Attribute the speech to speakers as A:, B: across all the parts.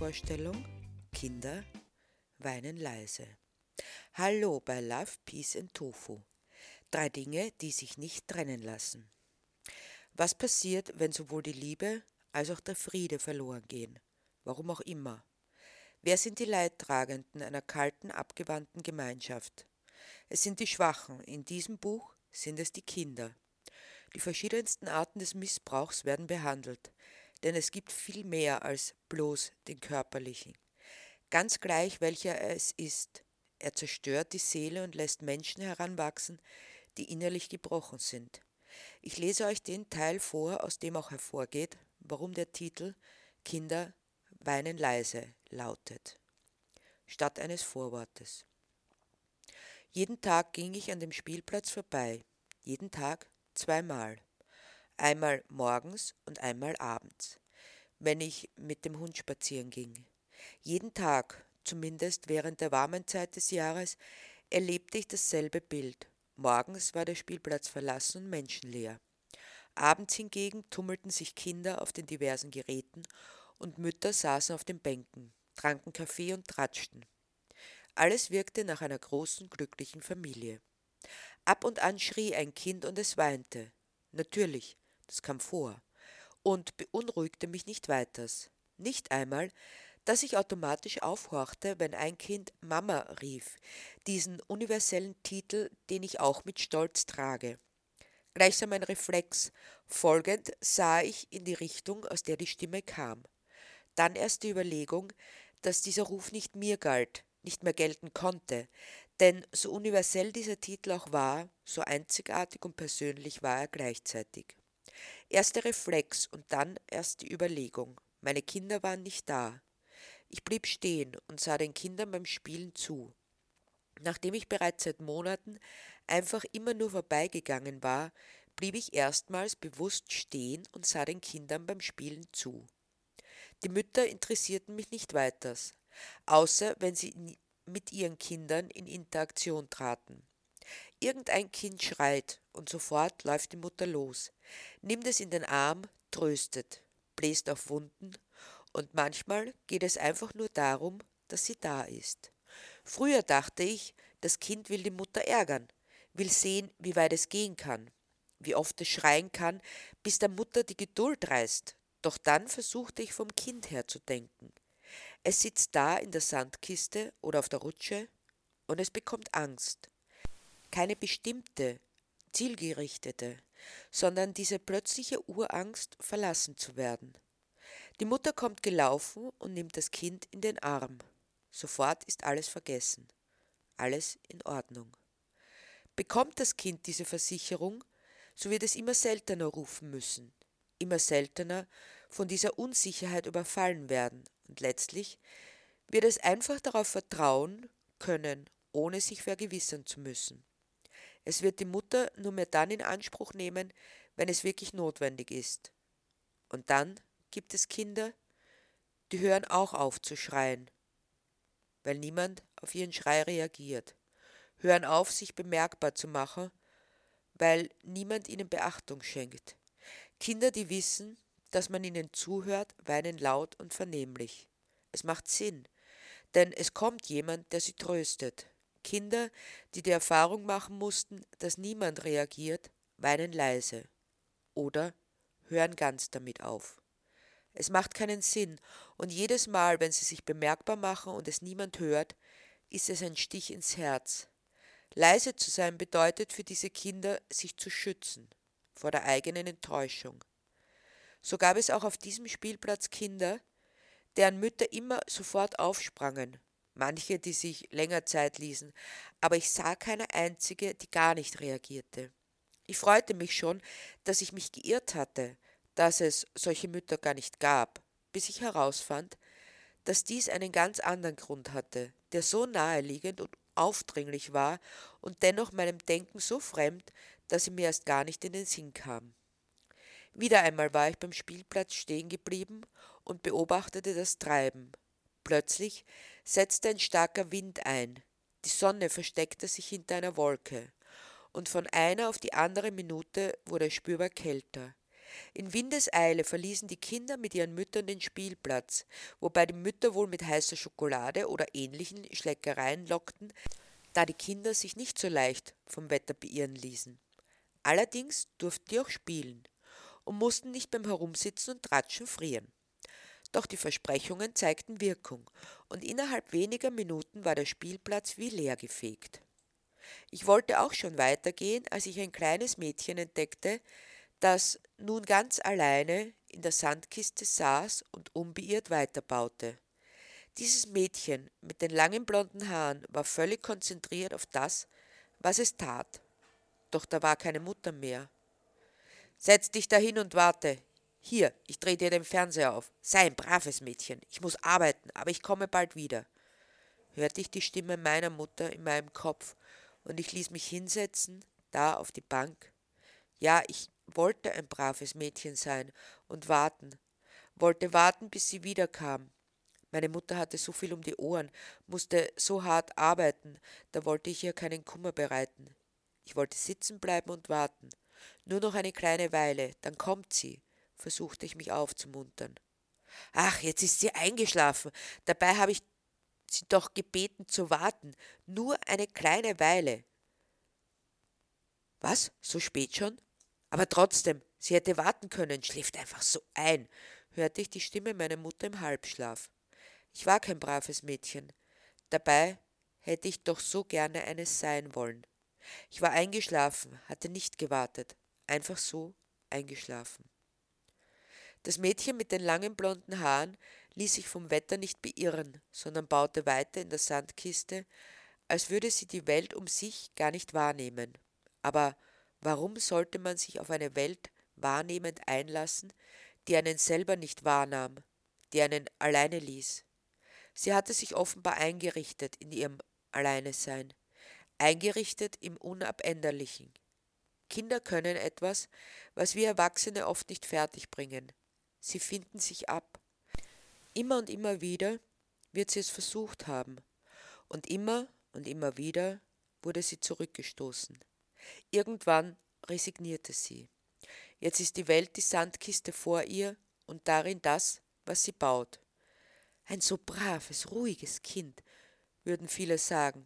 A: Hörvorstellung Kinder weinen leise. Hallo bei Love, Peace and Tofu. Drei Dinge, die sich nicht trennen lassen. Was passiert, wenn sowohl die Liebe als auch der Friede verloren gehen? Warum auch immer. Wer sind die Leidtragenden einer kalten, abgewandten Gemeinschaft? Es sind die Schwachen, in diesem Buch sind es die Kinder. Die verschiedensten Arten des Missbrauchs werden behandelt, denn es gibt viel mehr als bloß den körperlichen. Ganz gleich welcher es ist, er zerstört die Seele und lässt Menschen heranwachsen, die innerlich gebrochen sind. Ich lese euch den Teil vor, aus dem auch hervorgeht, warum der Titel Kinder weinen leise lautet, statt eines Vorwortes. Jeden Tag ging ich an dem Spielplatz vorbei, jeden Tag zweimal einmal morgens und einmal abends, wenn ich mit dem Hund spazieren ging. Jeden Tag, zumindest während der warmen Zeit des Jahres, erlebte ich dasselbe Bild. Morgens war der Spielplatz verlassen und menschenleer. Abends hingegen tummelten sich Kinder auf den diversen Geräten und Mütter saßen auf den Bänken, tranken Kaffee und tratschten. Alles wirkte nach einer großen, glücklichen Familie. Ab und an schrie ein Kind und es weinte. Natürlich, das kam vor, und beunruhigte mich nicht weiters. Nicht einmal, dass ich automatisch aufhorchte, wenn ein Kind Mama rief, diesen universellen Titel, den ich auch mit Stolz trage. Gleichsam ein Reflex. Folgend sah ich in die Richtung, aus der die Stimme kam. Dann erst die Überlegung, dass dieser Ruf nicht mir galt, nicht mehr gelten konnte, denn so universell dieser Titel auch war, so einzigartig und persönlich war er gleichzeitig. Erst der Reflex und dann erst die Überlegung. Meine Kinder waren nicht da. Ich blieb stehen und sah den Kindern beim Spielen zu. Nachdem ich bereits seit Monaten einfach immer nur vorbeigegangen war, blieb ich erstmals bewusst stehen und sah den Kindern beim Spielen zu. Die Mütter interessierten mich nicht weiters, außer wenn sie mit ihren Kindern in Interaktion traten. Irgendein Kind schreit und sofort läuft die Mutter los, nimmt es in den Arm, tröstet, bläst auf Wunden und manchmal geht es einfach nur darum, dass sie da ist. Früher dachte ich, das Kind will die Mutter ärgern, will sehen, wie weit es gehen kann, wie oft es schreien kann, bis der Mutter die Geduld reißt. Doch dann versuchte ich vom Kind her zu denken. Es sitzt da in der Sandkiste oder auf der Rutsche und es bekommt Angst keine bestimmte, zielgerichtete, sondern diese plötzliche Urangst, verlassen zu werden. Die Mutter kommt gelaufen und nimmt das Kind in den Arm. Sofort ist alles vergessen, alles in Ordnung. Bekommt das Kind diese Versicherung, so wird es immer seltener rufen müssen, immer seltener von dieser Unsicherheit überfallen werden und letztlich wird es einfach darauf vertrauen können, ohne sich vergewissern zu müssen. Es wird die Mutter nur mehr dann in Anspruch nehmen, wenn es wirklich notwendig ist. Und dann gibt es Kinder, die hören auch auf zu schreien, weil niemand auf ihren Schrei reagiert, hören auf, sich bemerkbar zu machen, weil niemand ihnen Beachtung schenkt. Kinder, die wissen, dass man ihnen zuhört, weinen laut und vernehmlich. Es macht Sinn, denn es kommt jemand, der sie tröstet, Kinder, die die Erfahrung machen mussten, dass niemand reagiert, weinen leise oder hören ganz damit auf. Es macht keinen Sinn, und jedes Mal, wenn sie sich bemerkbar machen und es niemand hört, ist es ein Stich ins Herz. Leise zu sein bedeutet für diese Kinder, sich zu schützen vor der eigenen Enttäuschung. So gab es auch auf diesem Spielplatz Kinder, deren Mütter immer sofort aufsprangen, manche, die sich länger Zeit ließen, aber ich sah keine einzige, die gar nicht reagierte. Ich freute mich schon, dass ich mich geirrt hatte, dass es solche Mütter gar nicht gab, bis ich herausfand, dass dies einen ganz anderen Grund hatte, der so naheliegend und aufdringlich war und dennoch meinem Denken so fremd, dass er mir erst gar nicht in den Sinn kam. Wieder einmal war ich beim Spielplatz stehen geblieben und beobachtete das Treiben. Plötzlich setzte ein starker Wind ein. Die Sonne versteckte sich hinter einer Wolke, und von einer auf die andere Minute wurde es spürbar kälter. In Windeseile verließen die Kinder mit ihren Müttern den Spielplatz, wobei die Mütter wohl mit heißer Schokolade oder ähnlichen Schleckereien lockten, da die Kinder sich nicht so leicht vom Wetter beirren ließen. Allerdings durften die auch spielen und mussten nicht beim Herumsitzen und Tratschen frieren. Doch die Versprechungen zeigten Wirkung, und innerhalb weniger Minuten war der Spielplatz wie leer gefegt. Ich wollte auch schon weitergehen, als ich ein kleines Mädchen entdeckte, das nun ganz alleine in der Sandkiste saß und unbeirrt weiterbaute. Dieses Mädchen mit den langen blonden Haaren war völlig konzentriert auf das, was es tat. Doch da war keine Mutter mehr. Setz dich dahin und warte. Hier, ich dreh dir den Fernseher auf. Sei ein braves Mädchen. Ich muss arbeiten, aber ich komme bald wieder. Hörte ich die Stimme meiner Mutter in meinem Kopf und ich ließ mich hinsetzen, da auf die Bank. Ja, ich wollte ein braves Mädchen sein und warten, wollte warten, bis sie wiederkam. Meine Mutter hatte so viel um die Ohren, musste so hart arbeiten, da wollte ich ihr keinen Kummer bereiten. Ich wollte sitzen bleiben und warten. Nur noch eine kleine Weile, dann kommt sie, versuchte ich mich aufzumuntern. Ach, jetzt ist sie eingeschlafen. Dabei habe ich sie doch gebeten zu warten. Nur eine kleine Weile. Was? So spät schon? Aber trotzdem, sie hätte warten können, schläft einfach so ein, hörte ich die Stimme meiner Mutter im Halbschlaf. Ich war kein braves Mädchen. Dabei hätte ich doch so gerne eines sein wollen. Ich war eingeschlafen, hatte nicht gewartet, einfach so eingeschlafen. Das Mädchen mit den langen blonden Haaren ließ sich vom Wetter nicht beirren, sondern baute weiter in der Sandkiste, als würde sie die Welt um sich gar nicht wahrnehmen. Aber warum sollte man sich auf eine Welt wahrnehmend einlassen, die einen selber nicht wahrnahm, die einen alleine ließ? Sie hatte sich offenbar eingerichtet in ihrem Alleinesein, eingerichtet im Unabänderlichen. Kinder können etwas, was wir Erwachsene oft nicht fertigbringen. Sie finden sich ab. Immer und immer wieder wird sie es versucht haben, und immer und immer wieder wurde sie zurückgestoßen. Irgendwann resignierte sie. Jetzt ist die Welt die Sandkiste vor ihr und darin das, was sie baut. Ein so braves, ruhiges Kind, würden viele sagen.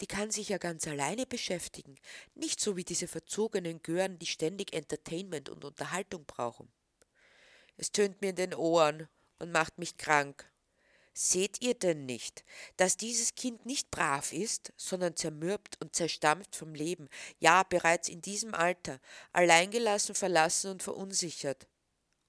A: Die kann sich ja ganz alleine beschäftigen, nicht so wie diese verzogenen Gören, die ständig Entertainment und Unterhaltung brauchen. Es tönt mir in den Ohren und macht mich krank. Seht ihr denn nicht, dass dieses Kind nicht brav ist, sondern zermürbt und zerstampft vom Leben, ja bereits in diesem Alter, alleingelassen, verlassen und verunsichert?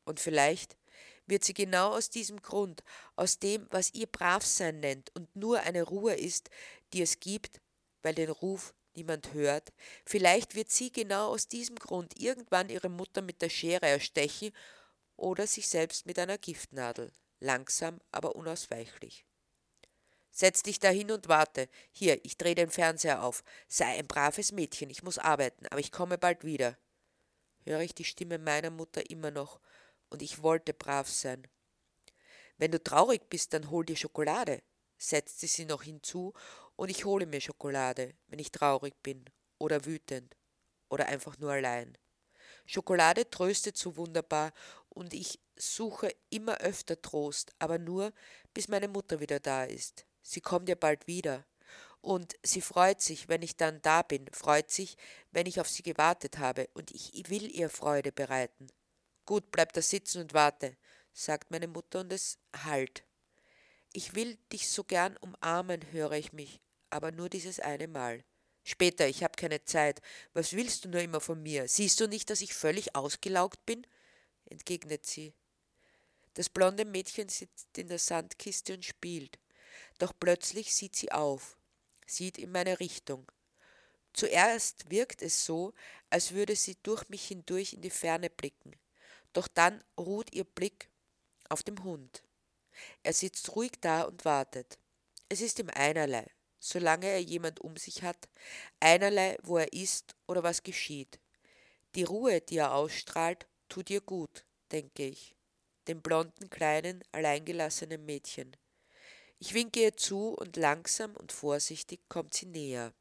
A: Und vielleicht wird sie genau aus diesem Grund, aus dem, was ihr Bravsein nennt und nur eine Ruhe ist, die es gibt, weil den Ruf niemand hört, vielleicht wird sie genau aus diesem Grund irgendwann ihre Mutter mit der Schere erstechen oder sich selbst mit einer Giftnadel, langsam, aber unausweichlich. Setz dich dahin und warte. Hier, ich drehe den Fernseher auf. Sei ein braves Mädchen, ich muss arbeiten, aber ich komme bald wieder. Höre ich die Stimme meiner Mutter immer noch, und ich wollte brav sein. Wenn du traurig bist, dann hol dir Schokolade, setzte sie noch hinzu, und ich hole mir Schokolade, wenn ich traurig bin oder wütend oder einfach nur allein. Schokolade tröstet so wunderbar und ich suche immer öfter Trost, aber nur, bis meine Mutter wieder da ist. Sie kommt ja bald wieder. Und sie freut sich, wenn ich dann da bin, freut sich, wenn ich auf sie gewartet habe, und ich will ihr Freude bereiten. Gut, bleib da sitzen und warte, sagt meine Mutter und es halt. Ich will dich so gern umarmen, höre ich mich, aber nur dieses eine Mal. Später, ich habe keine Zeit. Was willst du nur immer von mir? Siehst du nicht, dass ich völlig ausgelaugt bin? Entgegnet sie. Das blonde Mädchen sitzt in der Sandkiste und spielt. Doch plötzlich sieht sie auf, sieht in meine Richtung. Zuerst wirkt es so, als würde sie durch mich hindurch in die Ferne blicken. Doch dann ruht ihr Blick auf dem Hund. Er sitzt ruhig da und wartet. Es ist ihm einerlei, solange er jemand um sich hat, einerlei, wo er ist oder was geschieht. Die Ruhe, die er ausstrahlt, tut ihr gut, denke ich, dem blonden, kleinen, alleingelassenen Mädchen. Ich winke ihr zu und langsam und vorsichtig kommt sie näher.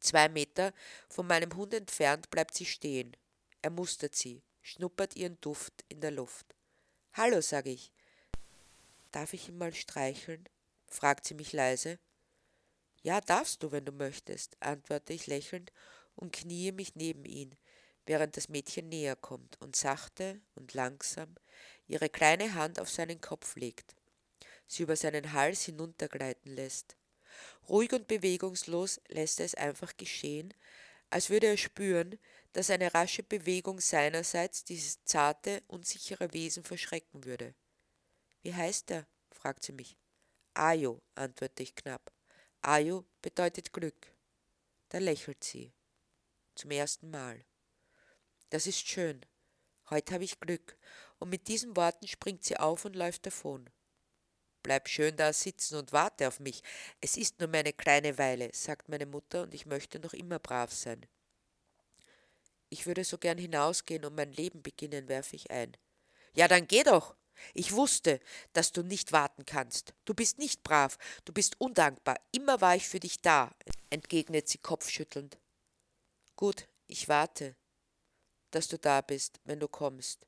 A: Zwei Meter von meinem Hund entfernt bleibt sie stehen. Er mustert sie, schnuppert ihren Duft in der Luft. Hallo, sage ich. Darf ich ihn mal streicheln? fragt sie mich leise. Ja, darfst du, wenn du möchtest, antworte ich lächelnd und kniee mich neben ihn, während das Mädchen näher kommt und sachte und langsam ihre kleine Hand auf seinen Kopf legt, sie über seinen Hals hinuntergleiten lässt. Ruhig und bewegungslos lässt er es einfach geschehen, als würde er spüren, dass eine rasche Bewegung seinerseits dieses zarte, unsichere Wesen verschrecken würde. Wie heißt er? fragt sie mich. Ayo, antworte ich knapp. Ayo bedeutet Glück. Da lächelt sie. Zum ersten Mal. Das ist schön. Heute habe ich Glück. Und mit diesen Worten springt sie auf und läuft davon. Bleib schön da sitzen und warte auf mich. Es ist nur meine kleine Weile, sagt meine Mutter, und ich möchte noch immer brav sein. Ich würde so gern hinausgehen und mein Leben beginnen, werfe ich ein. Ja, dann geh doch. Ich wusste, dass du nicht warten kannst. Du bist nicht brav, du bist undankbar. Immer war ich für dich da, entgegnet sie kopfschüttelnd. Gut, ich warte, dass du da bist, wenn du kommst.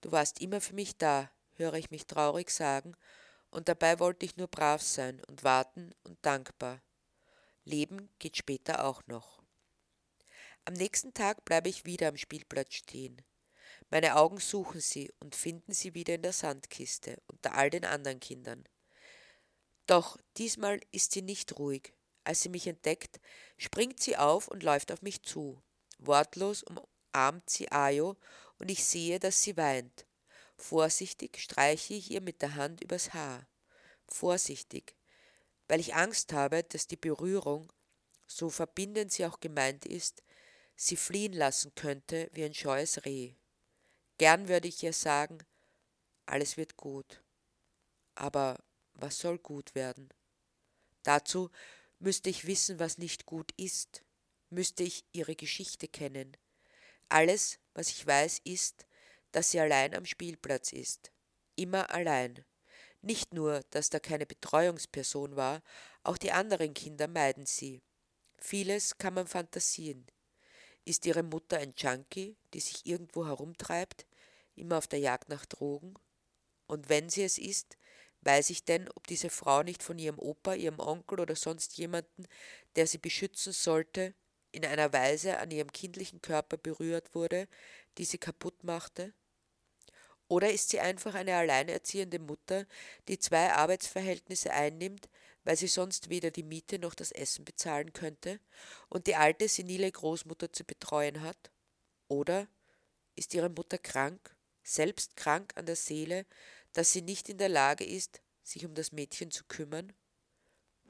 A: Du warst immer für mich da, höre ich mich traurig sagen, und dabei wollte ich nur brav sein und warten und dankbar. Leben geht später auch noch. Am nächsten Tag bleibe ich wieder am Spielplatz stehen. Meine Augen suchen sie und finden sie wieder in der Sandkiste unter all den anderen Kindern. Doch diesmal ist sie nicht ruhig. Als sie mich entdeckt, springt sie auf und läuft auf mich zu. Wortlos umarmt sie Ayo und ich sehe, dass sie weint. Vorsichtig streiche ich ihr mit der Hand übers Haar. Vorsichtig, weil ich Angst habe, dass die Berührung, so verbindend sie auch gemeint ist, sie fliehen lassen könnte wie ein scheues Reh. Gern würde ich ihr sagen, alles wird gut. Aber was soll gut werden? Dazu müsste ich wissen, was nicht gut ist, müsste ich ihre Geschichte kennen. Alles, was ich weiß, ist, dass sie allein am Spielplatz ist. Immer allein. Nicht nur, dass da keine Betreuungsperson war, auch die anderen Kinder meiden sie. Vieles kann man fantasieren. Ist ihre Mutter ein Junkie, die sich irgendwo herumtreibt, immer auf der Jagd nach Drogen? Und wenn sie es ist, weiß ich denn, ob diese Frau nicht von ihrem Opa, ihrem Onkel oder sonst jemanden, der sie beschützen sollte, in einer Weise an ihrem kindlichen Körper berührt wurde, die sie kaputt machte? Oder ist sie einfach eine alleinerziehende Mutter, die zwei Arbeitsverhältnisse einnimmt, weil sie sonst weder die Miete noch das Essen bezahlen könnte und die alte, senile Großmutter zu betreuen hat? Oder ist ihre Mutter krank, selbst krank an der Seele, dass sie nicht in der Lage ist, sich um das Mädchen zu kümmern?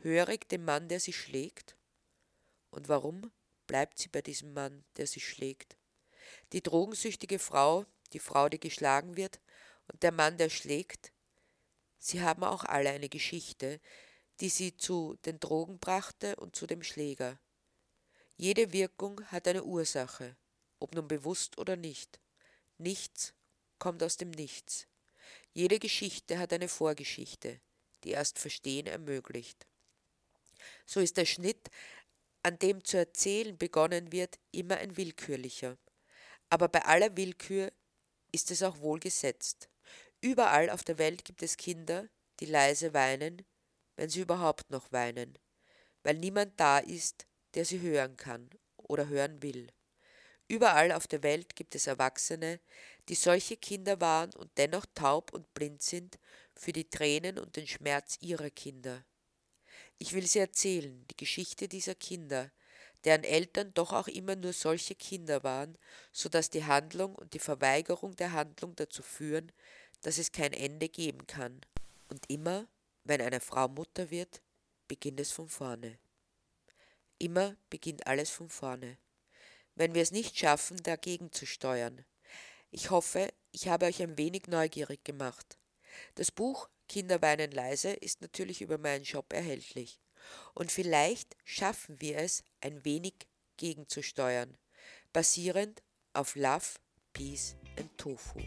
A: Hörig dem Mann, der sie schlägt? Und warum bleibt sie bei diesem Mann, der sie schlägt? Die drogensüchtige Frau, die Frau, die geschlagen wird, und der Mann, der schlägt, sie haben auch alle eine Geschichte, die sie zu den Drogen brachte und zu dem Schläger. Jede Wirkung hat eine Ursache, ob nun bewusst oder nicht. Nichts kommt aus dem Nichts. Jede Geschichte hat eine Vorgeschichte, die erst Verstehen ermöglicht. So ist der Schnitt, an dem zu erzählen begonnen wird, immer ein willkürlicher. Aber bei aller Willkür ist es auch wohl gesetzt. Überall auf der Welt gibt es Kinder, die leise weinen, wenn sie überhaupt noch weinen, weil niemand da ist, der sie hören kann oder hören will. Überall auf der Welt gibt es Erwachsene, die solche Kinder waren und dennoch taub und blind sind für die Tränen und den Schmerz ihrer Kinder. Ich will sie erzählen, die Geschichte dieser Kinder, deren Eltern doch auch immer nur solche Kinder waren, so dass die Handlung und die Verweigerung der Handlung dazu führen, dass es kein Ende geben kann. Und immer wenn eine Frau Mutter wird, beginnt es von vorne. Immer beginnt alles von vorne. Wenn wir es nicht schaffen, dagegen zu steuern. Ich hoffe, ich habe euch ein wenig neugierig gemacht. Das Buch Kinder weinen leise ist natürlich über meinen Shop erhältlich. Und vielleicht schaffen wir es, ein wenig gegenzusteuern, basierend auf Love, Peace and Tofu.